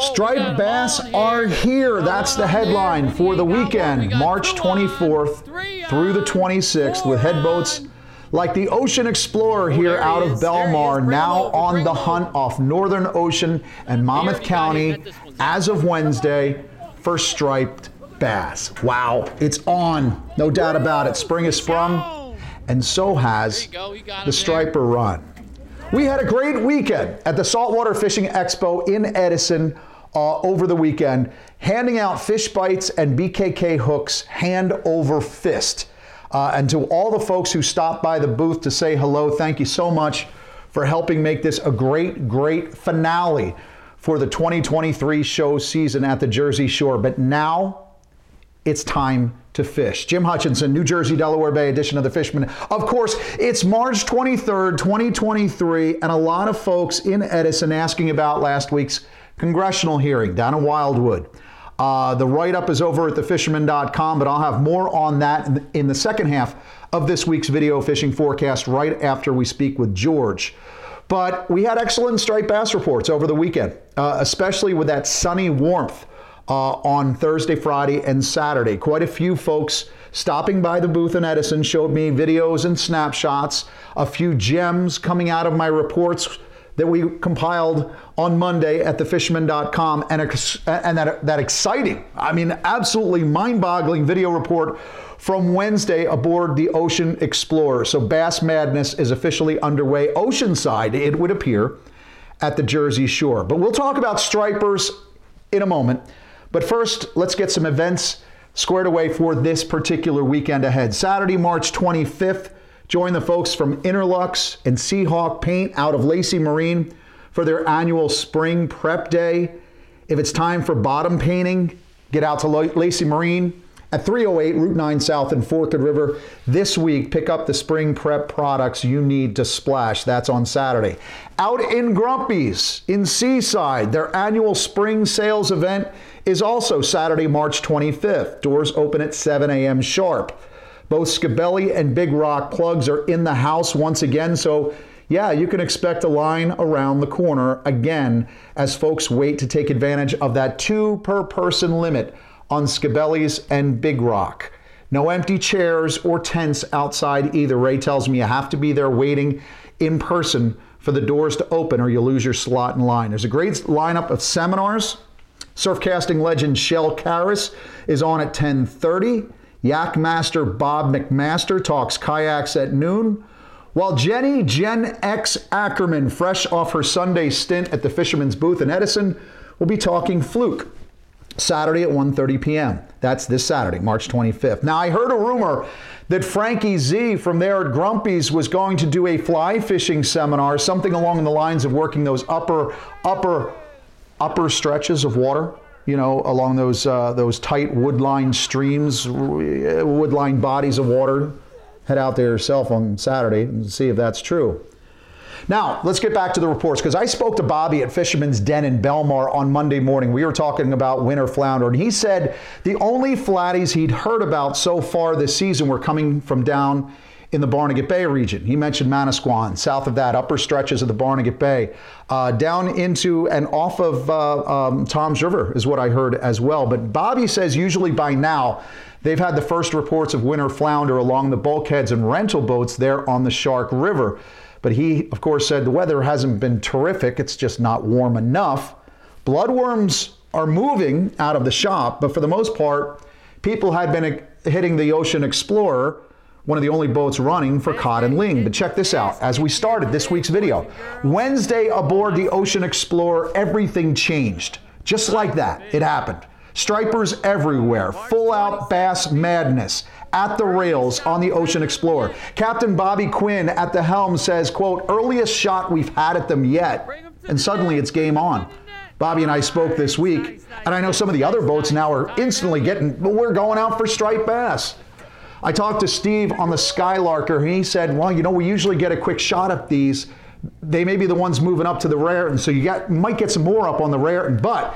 Striped bass are here. That's the headline for the weekend, March 24th through the 26th, with headboats like the Ocean Explorer here out of Belmar, now on the hunt off Northern Ocean and Monmouth County as of Wednesday for striped bass. Wow, it's on, no doubt about it. Spring has sprung, and so has the striper run. We had a great weekend at the Saltwater Fishing Expo in Edison uh, over the weekend, handing out fish bites and BKK hooks hand over fist. Uh, and to all the folks who stopped by the booth to say hello, thank you so much for helping make this a great, great finale for the 2023 show season at the Jersey Shore. But now it's time to fish. Jim Hutchinson, New Jersey, Delaware Bay edition of the Fisherman. Of course, it's March 23rd, 2023, and a lot of folks in Edison asking about last week's congressional hearing down in Wildwood. Uh, the write up is over at thefisherman.com, but I'll have more on that in the, second half of this week's video fishing forecast right after we speak with George. But we had excellent striped bass reports over the weekend, uh, especially with that sunny warmth uh, on Thursday, Friday, and Saturday. Quite a few folks stopping by the booth in Edison showed me videos and snapshots, a few gems coming out of my reports that we compiled on Monday at thefisherman.com and, and that, that exciting, I mean, absolutely mind boggling video report from Wednesday aboard the Ocean Explorer. So Bass Madness is officially underway oceanside, it would appear, at the Jersey Shore. But we'll talk about stripers in a moment. But first, let's get some events squared away for this particular weekend ahead. Saturday, March 25th, join the folks from Interlux and Seahawk Paint out of Lacey Marine for their annual spring prep day. If it's time for bottom painting, get out to Lacey Marine at 308 Route 9 South in Forked River this week. Pick up the spring prep products you need to splash. That's on Saturday. Out in Grumpy's in Seaside, their annual spring sales event is also Saturday, March 25th. Doors open at 7 a.m. sharp. Both Scabelli and Big Rock plugs are in the house once again, so yeah, you can expect a line around the corner again as folks wait to take advantage of that two per person limit on Scabelli's and Big Rock. No empty chairs or tents outside either. Ray tells me you have to be there waiting in person for the doors to open or you lose your slot in line. There's a great lineup of seminars. Surfcasting legend Shell Karras is on at 10:30. Yak Master Bob McMaster talks kayaks at noon. While Jenny Gen X Ackerman, fresh off her Sunday stint at the Fisherman's Booth in Edison, will be talking fluke. Saturday at 1:30 p.m. That's this Saturday, March 25th. Now I heard a rumor that Frankie Z from there at Grumpy's was going to do a fly fishing seminar, something along the lines of working those upper upper upper stretches of water, you know, along those uh, those tight woodline streams, woodline bodies of water. Head out there yourself on Saturday and see if that's true. Now, let's get back to the reports because I spoke to Bobby at Fisherman's Den in Belmar on Monday morning. We were talking about winter flounder, and he said the only flatties he'd heard about so far this season were coming from down in the Barnegat Bay region. He mentioned Manasquan, south of that, upper stretches of the Barnegat Bay, uh, down into and off of uh, um, Toms River is what I heard as well. But Bobby says usually by now they've had the first reports of winter flounder along the bulkheads and rental boats there on the Shark River. But he, of course, said the weather hasn't been terrific. It's just not warm enough. Bloodworms are moving out of the shop, but for the most part, people had been hitting the Ocean Explorer, one of the only boats running for cod and ling. But check this out as we started this week's video. Wednesday aboard the Ocean Explorer, everything changed. Just like that, it happened. Stripers everywhere, full out bass madness at the rails on the Ocean Explorer. Captain Bobby Quinn at the helm says, quote, earliest shot we've had at them yet, and suddenly it's game on. Bobby and I spoke this week, and I know some of the other boats now are instantly getting, we're going out for striped bass. I talked to Steve on the Skylarker, and he said, well, you know, we usually get a quick shot at these. They may be the ones moving up to the rare, and so you got, might get some more up on the rare, but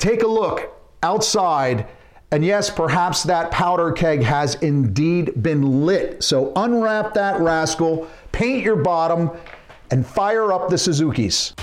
take a look outside and yes, perhaps that powder keg has indeed been lit. So unwrap that rascal, paint your bottom, and fire up the Suzuki's.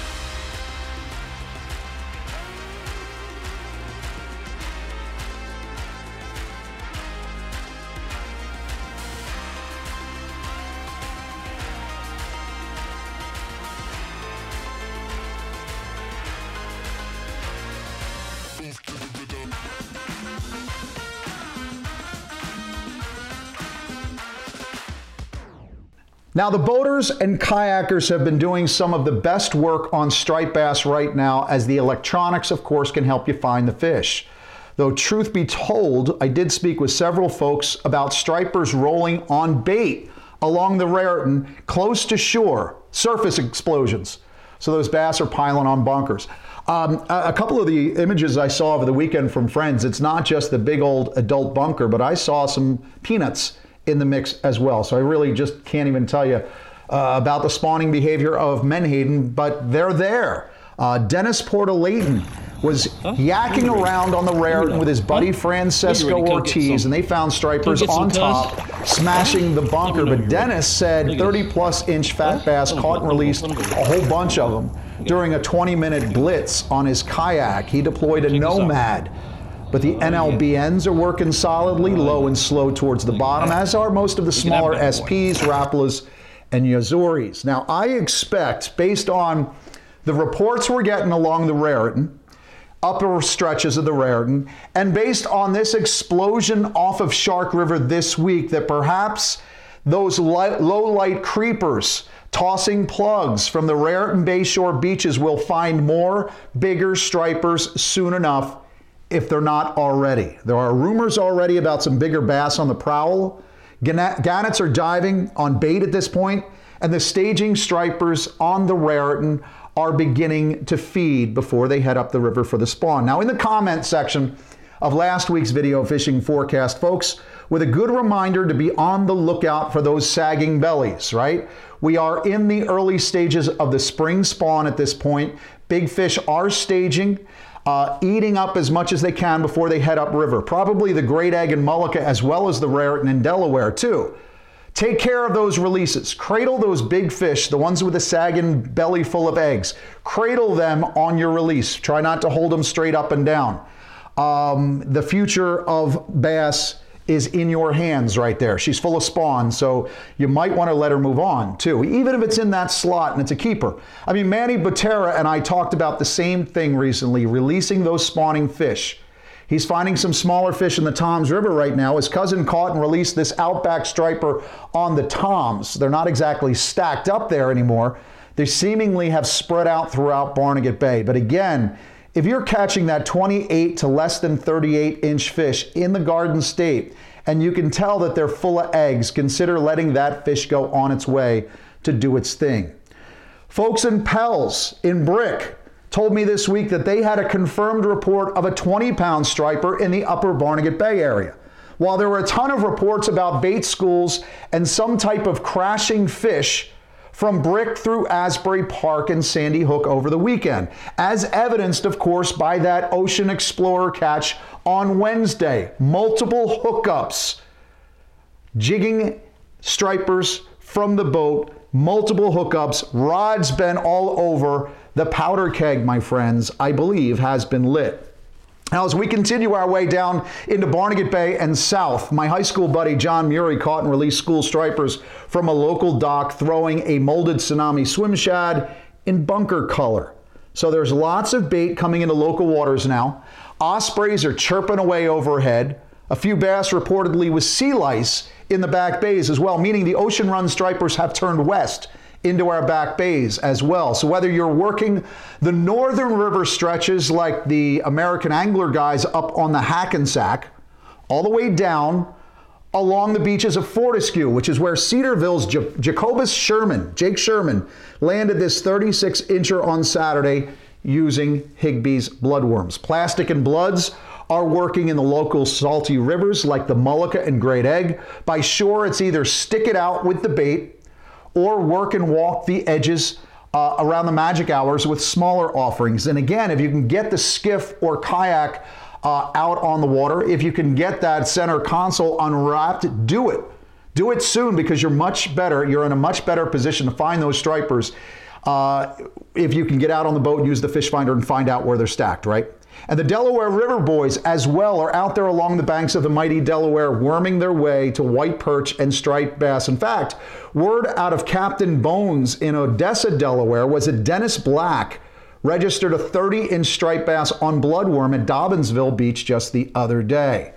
Now, the boaters and kayakers have been doing some of the best work on striped bass right now, as the electronics, of course, can help you find the fish. Though, truth be told, I did speak with several folks about stripers rolling on bait along the Raritan close to shore, surface explosions. So those bass are piling on bunkers. Um, a, couple of the images I saw over the weekend from friends, it's not just the big old adult bunker, but I saw some peanuts in the mix as well. So I really just can't even tell you uh, about the spawning behavior of Menhaden, but they're there. Uh, Dennis Porter-Layton was huh? yakking around on the Raritan with his buddy Francesco Ortiz, and they found stripers on top, smashing the bunker. But Dennis said 30 plus inch fat bass caught and released a whole bunch of them during a 20 minute blitz on his kayak. He deployed a Nomad but the NLBNs are working solidly, low and slow towards the bottom, as are most of the smaller SPs, Rapalas, and Yo-Zuris. Now, I expect, based on the reports we're getting along the Raritan, upper stretches of the Raritan, and based on this explosion off of Shark River this week, that perhaps those light, low light creepers tossing plugs from the Raritan Bayshore beaches will find more bigger stripers soon enough if they're not already. There are rumors already about some bigger bass on the prowl. Gannets are diving on bait at this point, and the staging stripers on the Raritan are beginning to feed before they head up the river for the spawn. Now, in the comment section of last week's video fishing forecast, folks, with a good reminder to be on the lookout for those sagging bellies, right? We are in the early stages of the spring spawn at this point. Big fish are staging uh, eating up as much as they can before they head upriver. Probably the Great Egg and Mullica as well as the Raritan and Delaware too. Take care of those releases. Cradle those big fish, the ones with a sagging belly full of eggs. Cradle them on your release. Try not to hold them straight up and down. Um, the future of bass is in your hands right there. She's full of spawn, so you might want to let her move on too, even if it's in that slot and it's a keeper. I mean, Manny Butera and I talked about the same thing recently, releasing those spawning fish. He's finding some smaller fish in the Toms River right now. His cousin caught and released this outback striper on the Toms. They're not exactly stacked up there anymore. They seemingly have spread out throughout Barnegat Bay. But again, if you're catching that 28 to less than 38 inch fish in the Garden State and you can tell that they're full of eggs, consider letting that fish go on its way to do its thing. Folks in Pels in Brick told me this week that they had a confirmed report of a 20 pound striper in the upper Barnegat Bay area. While there were a ton of reports about bait schools and some type of crashing fish from Brick through Asbury Park and Sandy Hook over the weekend, as evidenced, of course, by that Ocean Explorer catch on Wednesday. Multiple hookups, jigging stripers from the boat, multiple hookups, rods been all over. The powder keg, my friends, I believe has been lit. Now, as we continue our way down into Barnegat Bay and south, my high school buddy John Murray caught and released school stripers from a local dock throwing a molded tsunami swim shad in bunker color. So there's lots of bait coming into local waters now. Ospreys are chirping away overhead. A few bass reportedly with sea lice in the back bays as well, meaning the ocean run stripers have turned west into our back bays as well. So whether you're working the northern river stretches like the American angler guys up on the Hackensack, all the way down along the beaches of Fortescue, which is where Cedarville's J- Jacobus Sherman, Jake Sherman, landed this 36 incher on Saturday using Higbee's bloodworms. Plastic and bloods are working in the local salty rivers like the Mullica and Great Egg. By shore, it's either stick it out with the bait or work and walk the edges uh, around the magic hours with smaller offerings. And again, if you can get the skiff or kayak uh, out on the water, if you can get that center console unwrapped, do it. Do it soon because you're much better. You're in a much better position to find those stripers uh, if you can get out on the boat, use the fish finder, and find out where they're stacked, right? And the Delaware River boys, as well, are out there along the banks of the mighty Delaware, worming their way to white perch and striped bass. In fact, word out of Captain Bones in Odessa, Delaware, was that Dennis Black registered a 30 inch striped bass on bloodworm at Dobbinsville Beach just the other day.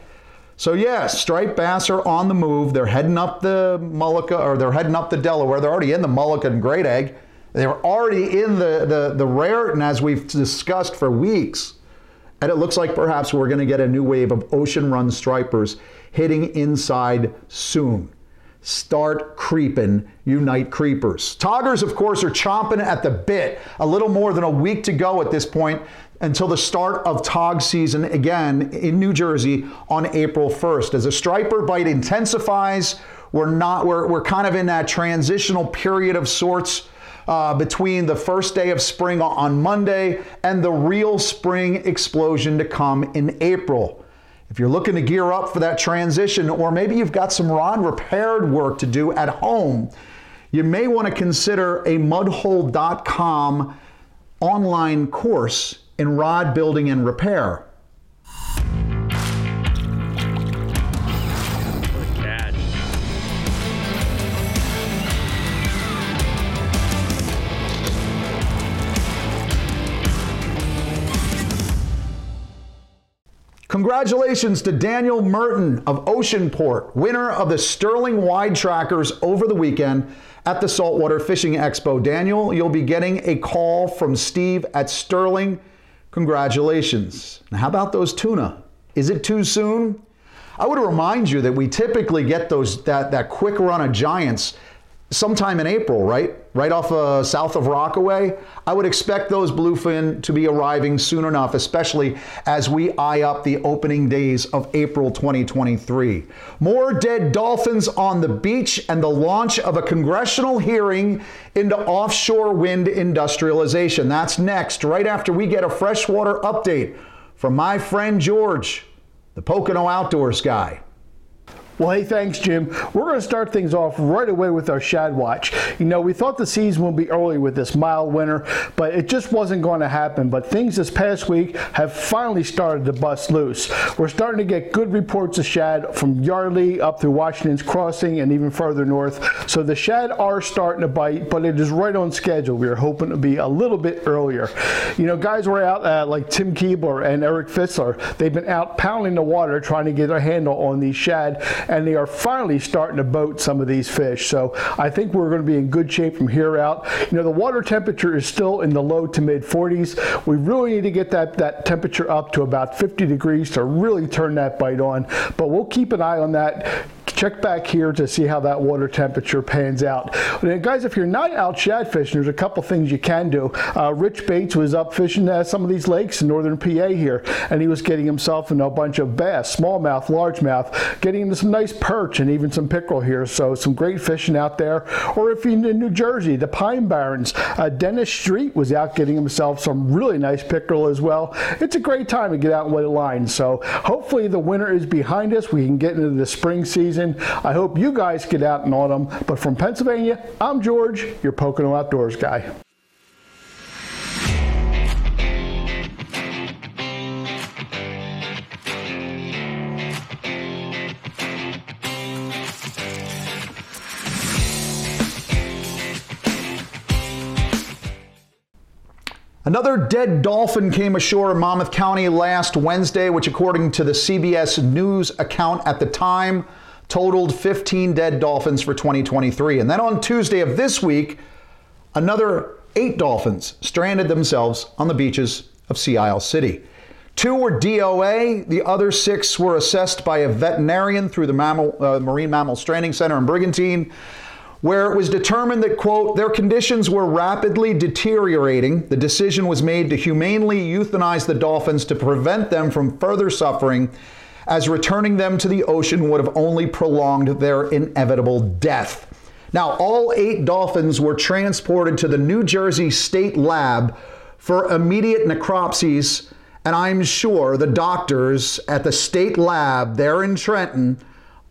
So yes, striped bass are on the move. They're heading up the Mullica, or they're heading up the Delaware. They're already in the Mullica and Great Egg. They're already in the, the, the Raritan, as we've discussed for weeks. And it looks like perhaps we're going to get a new wave of ocean run stripers hitting inside soon. Start creeping, unite creepers. Toggers, of course, are chomping at the bit. A little more than a week to go at this point until the start of tog season again in New Jersey on April 1st. As a striper bite intensifies, we're not we're, we're kind of in that transitional period of sorts uh, between the first day of spring on Monday and the real spring explosion to come in April. If you're looking to gear up for that transition, or maybe you've got some rod repaired work to do at home, you may want to consider a mudhole.com online course in rod building and repair. Congratulations to Daniel Merton of Oceanport, winner of the Sterling Wide Trackers over the weekend at the Saltwater Fishing Expo. Daniel, you'll be getting a call from Steve at Sterling. Congratulations. Now, how about those tuna? Is it too soon? I would remind you that we typically get those that, that quick run of giants sometime in April, right? Right off uh, south of Rockaway. I would expect those bluefin to be arriving soon enough, especially as we eye up the opening days of April 2023. More dead dolphins on the beach and the launch of a congressional hearing into offshore wind industrialization. That's next, right after we get a freshwater update from my friend George, the Pocono Outdoors guy. Well, hey, thanks, Jim. We're going to start things off right away with our shad watch. You know, we thought the season would be early with this mild winter, but it just wasn't going to happen. But things this past week have finally started to bust loose. We're starting to get good reports of shad from Yardley up through Washington's Crossing and even further north. So the shad are starting to bite, but it is right on schedule. We were hoping to be a little bit earlier. You know, guys were out uh, like Tim Keebler and Eric Fitzler. They've been out pounding the water trying to get a handle on these shad and they are finally starting to boat some of these fish. So I think we're going to be in good shape from here out. You know, the water temperature is still in the low to mid 40s. We really need to get that, that temperature up to about 50 degrees to really turn that bite on. But we'll keep an eye on that check back here to see how that water temperature pans out. And guys, if you're not out shad fishing, there's a couple things you can do. Uh, Rich Bates was up fishing uh, some of these lakes in northern PA here, and he was getting himself in a bunch of bass, smallmouth, largemouth, getting some nice perch and even some pickerel here. So some great fishing out there. Or if you're in New Jersey, the Pine Barrens, uh, Dennis Street was out getting himself some really nice pickerel as well. It's a great time to get out and wet a line. So hopefully the winter is behind us. We can get into the spring season I hope you guys get out in autumn. But from Pennsylvania, I'm George, your Pocono Outdoors guy. Another dead dolphin came ashore in Monmouth County last Wednesday, which, according to the CBS News account at the time, totaled 15 dead dolphins for 2023. And then on Tuesday of this week, another eight dolphins stranded themselves on the beaches of Sea Isle City. Two were DOA, the other six were assessed by a veterinarian through the mammal, uh, Marine Mammal Stranding Center in Brigantine, where it was determined that, quote, their conditions were rapidly deteriorating. The decision was made to humanely euthanize the dolphins to prevent them from further suffering as returning them to the ocean would have only prolonged their inevitable death. Now, all eight dolphins were transported to the New Jersey State Lab for immediate necropsies, and I'm sure the doctors at the state lab there in Trenton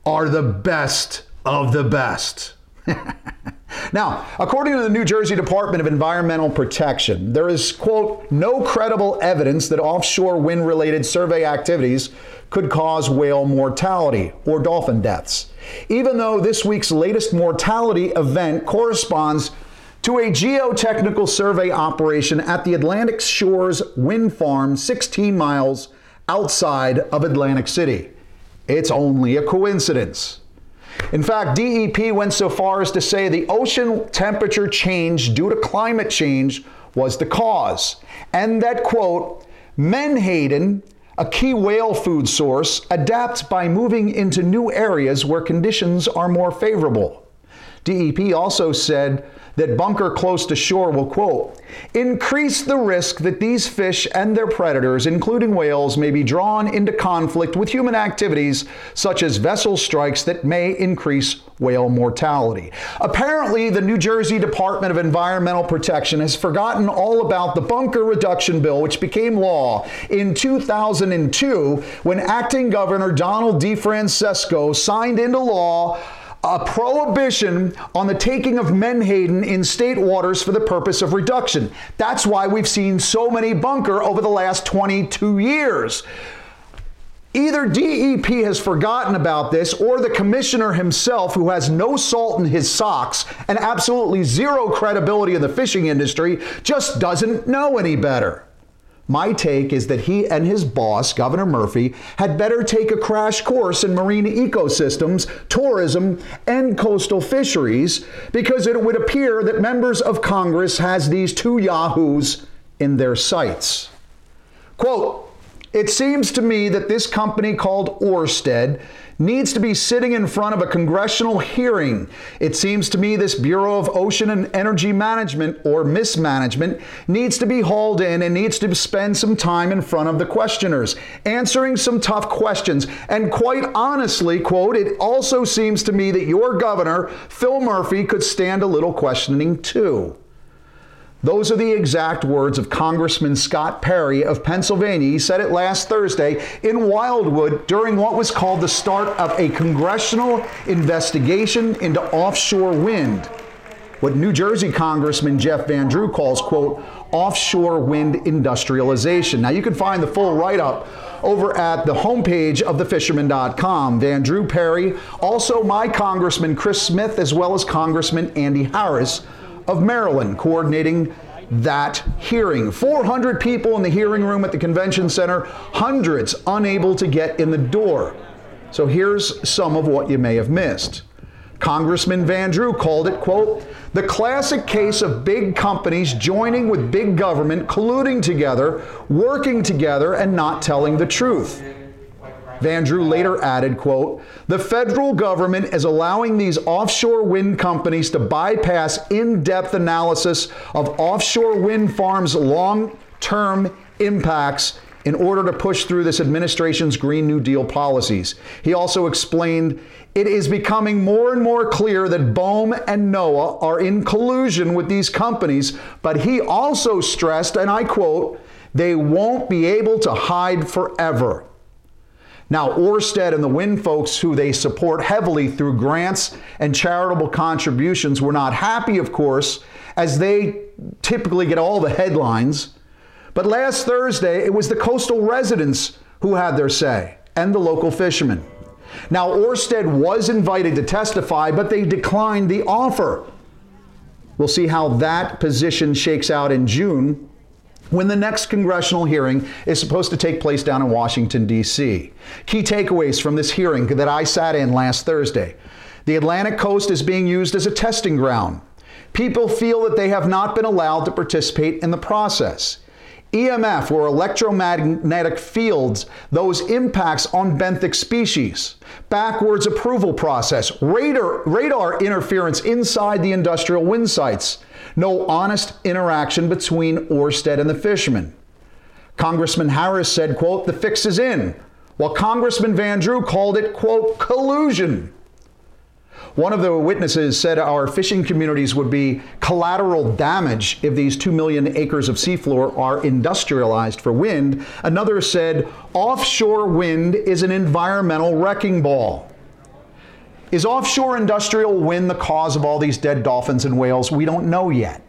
are the best of the best. now, according to the New Jersey Department of Environmental Protection, there is, quote, no credible evidence that offshore wind related survey activities could cause whale mortality or dolphin deaths, even though this week's latest mortality event corresponds to a geotechnical survey operation at the Atlantic Shores Wind Farm, 16 miles outside of Atlantic City. it's only a coincidence. In fact, DEP went so far as to say the ocean temperature change due to climate change was the cause, and that, quote, Menhaden, a key whale food source, adapts by moving into new areas where conditions are more favorable. DEP also said that bunker close to shore will, quote, increase the risk that these fish and their predators, including whales, may be drawn into conflict with human activities such as vessel strikes that may increase whale mortality. Apparently, the New Jersey Department of Environmental Protection has forgotten all about the bunker reduction bill, which became law in 2002 when acting Governor Donald DiFrancesco signed into law a prohibition on the taking of menhaden in state waters for the purpose of reduction. That's why we've seen so many bunker over the last 22 years. Either DEP has forgotten about this or the commissioner himself, who has no salt in his socks and absolutely zero credibility in the fishing industry, just doesn't know any better. My take is that he and his boss, Governor Murphy, had better take a crash course in marine ecosystems, tourism, and coastal fisheries because it would appear that members of Congress has these two yahoos in their sights. Quote, it seems to me that this company called Orsted needs to be sitting in front of a congressional hearing. It seems to me this Bureau of Ocean and Energy Management, or mismanagement, needs to be hauled in and needs to spend some time in front of the questioners, answering some tough questions. And quite honestly, quote, it also seems to me that your governor, Phil Murphy, could stand a little questioning too. Those are the exact words of Congressman Scott Perry of Pennsylvania. He said it last Thursday in Wildwood during what was called the start of a congressional investigation into offshore wind. What New Jersey Congressman Jeff Van Drew calls, quote, offshore wind industrialization. Now, you can find the full write up over at the homepage of thefisherman.com. Van Drew Perry, also my Congressman Chris Smith, as well as Congressman Andy Harris of Maryland coordinating that hearing. 400 people in the hearing room at the convention center, hundreds unable to get in the door. So here's some of what you may have missed. Congressman Van Drew called it, quote, the classic case of big companies joining with big government, colluding together, working together, and not telling the truth. Van Drew later added, quote, the federal government is allowing these offshore wind companies to bypass in-depth analysis of offshore wind farms' long-term impacts in order to push through this administration's Green New Deal policies. He also explained it is becoming more and more clear that BOEM and NOAA are in collusion with these companies, but he also stressed, and I quote, they won't be able to hide forever. Now, Orsted and the wind folks, who they support heavily through grants and charitable contributions, were not happy, of course, as they typically get all the headlines. But last Thursday, it was the coastal residents who had their say and the local fishermen. Now, Orsted was invited to testify, but they declined the offer. We'll see how that position shakes out in June when the next congressional hearing is supposed to take place down in Washington, D.C. Key takeaways from this hearing that I sat in last Thursday the Atlantic coast is being used as a testing ground. People feel that they have not been allowed to participate in the process. EMF, or electromagnetic fields, those impacts on benthic species, backwards approval process, radar, radar interference inside the industrial wind sites, no honest interaction between Orsted and the fishermen. Congressman Harris said, quote, the fix is in, while Congressman Van Drew called it, quote, collusion. One of the witnesses said our fishing communities would be collateral damage if these 2 million acres of seafloor are industrialized for wind. Another said offshore wind is an environmental wrecking ball. Is offshore industrial wind the cause of all these dead dolphins and whales? We don't know yet.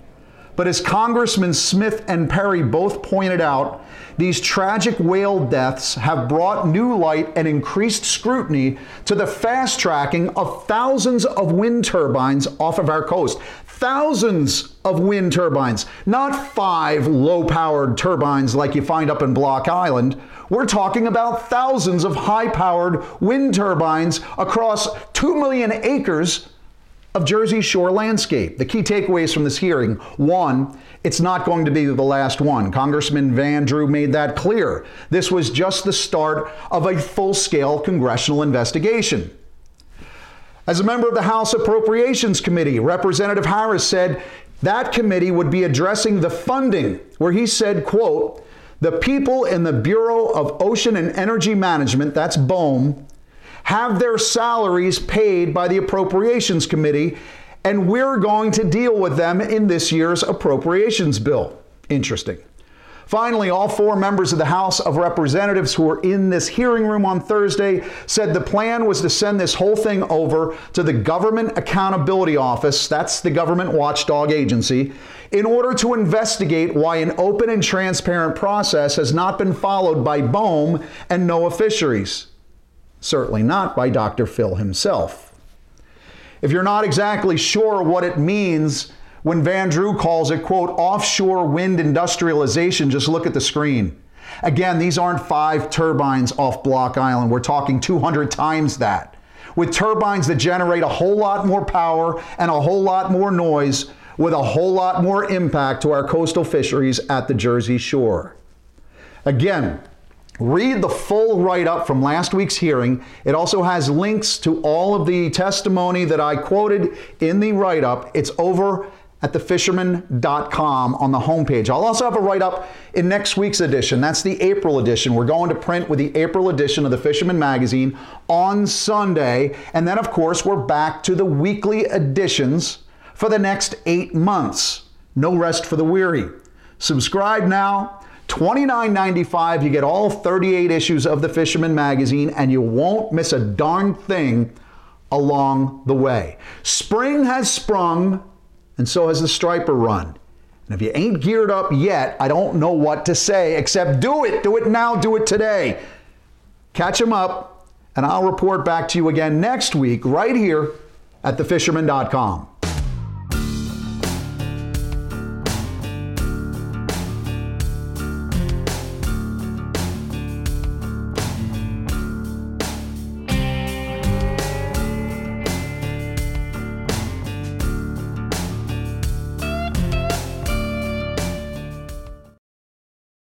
But as Congressman Smith and Perry both pointed out, these tragic whale deaths have brought new light and increased scrutiny to the fast tracking of thousands of wind turbines off of our coast. thousands of wind turbines, not five low powered turbines like you find up in Block Island. We're talking about thousands of high powered wind turbines across 2 million acres of Jersey Shore landscape. The key takeaways from this hearing one, it's not going to be the last one. Congressman Van Drew made that clear. This was just the start of a full scale congressional investigation. As a member of the House Appropriations Committee, Representative Harris said that committee would be addressing the funding, where he said, quote, the people in the Bureau of Ocean and Energy Management, that's BOEM, have their salaries paid by the Appropriations Committee, and we're going to deal with them in this year's appropriations bill. Interesting. Finally, all four members of the House of Representatives who were in this hearing room on Thursday said the plan was to send this whole thing over to the Government Accountability Office, that's the government watchdog agency, in order to investigate why an open and transparent process has not been followed by BOEM and NOAA Fisheries. Certainly not by Dr. Phil himself. If you're not exactly sure what it means when Van Drew calls it, quote, offshore wind industrialization, just look at the screen. Again, these aren't five turbines off Block Island. We're talking 200 times that. With turbines that generate a whole lot more power and a whole lot more noise, with a whole lot more impact to our coastal fisheries at the Jersey Shore. Again, Read the full write up from last week's hearing. It also has links to all of the testimony that I quoted in the write up. It's over at thefisherman.com on the homepage. I'll also have a write up in next week's edition. That's the April edition. We're going to print with the April edition of the Fisherman Magazine on Sunday. And then, of course, we're back to the weekly editions for the next eight months. No rest for the weary. Subscribe now $29.95, you get all 38 issues of the Fisherman magazine, and you won't miss a darn thing along the way. Spring has sprung, and so has the striper run. And if you ain't geared up yet, I don't know what to say except do it. Do it now, do it today. Catch them up, and I'll report back to you again next week right here at thefisherman.com.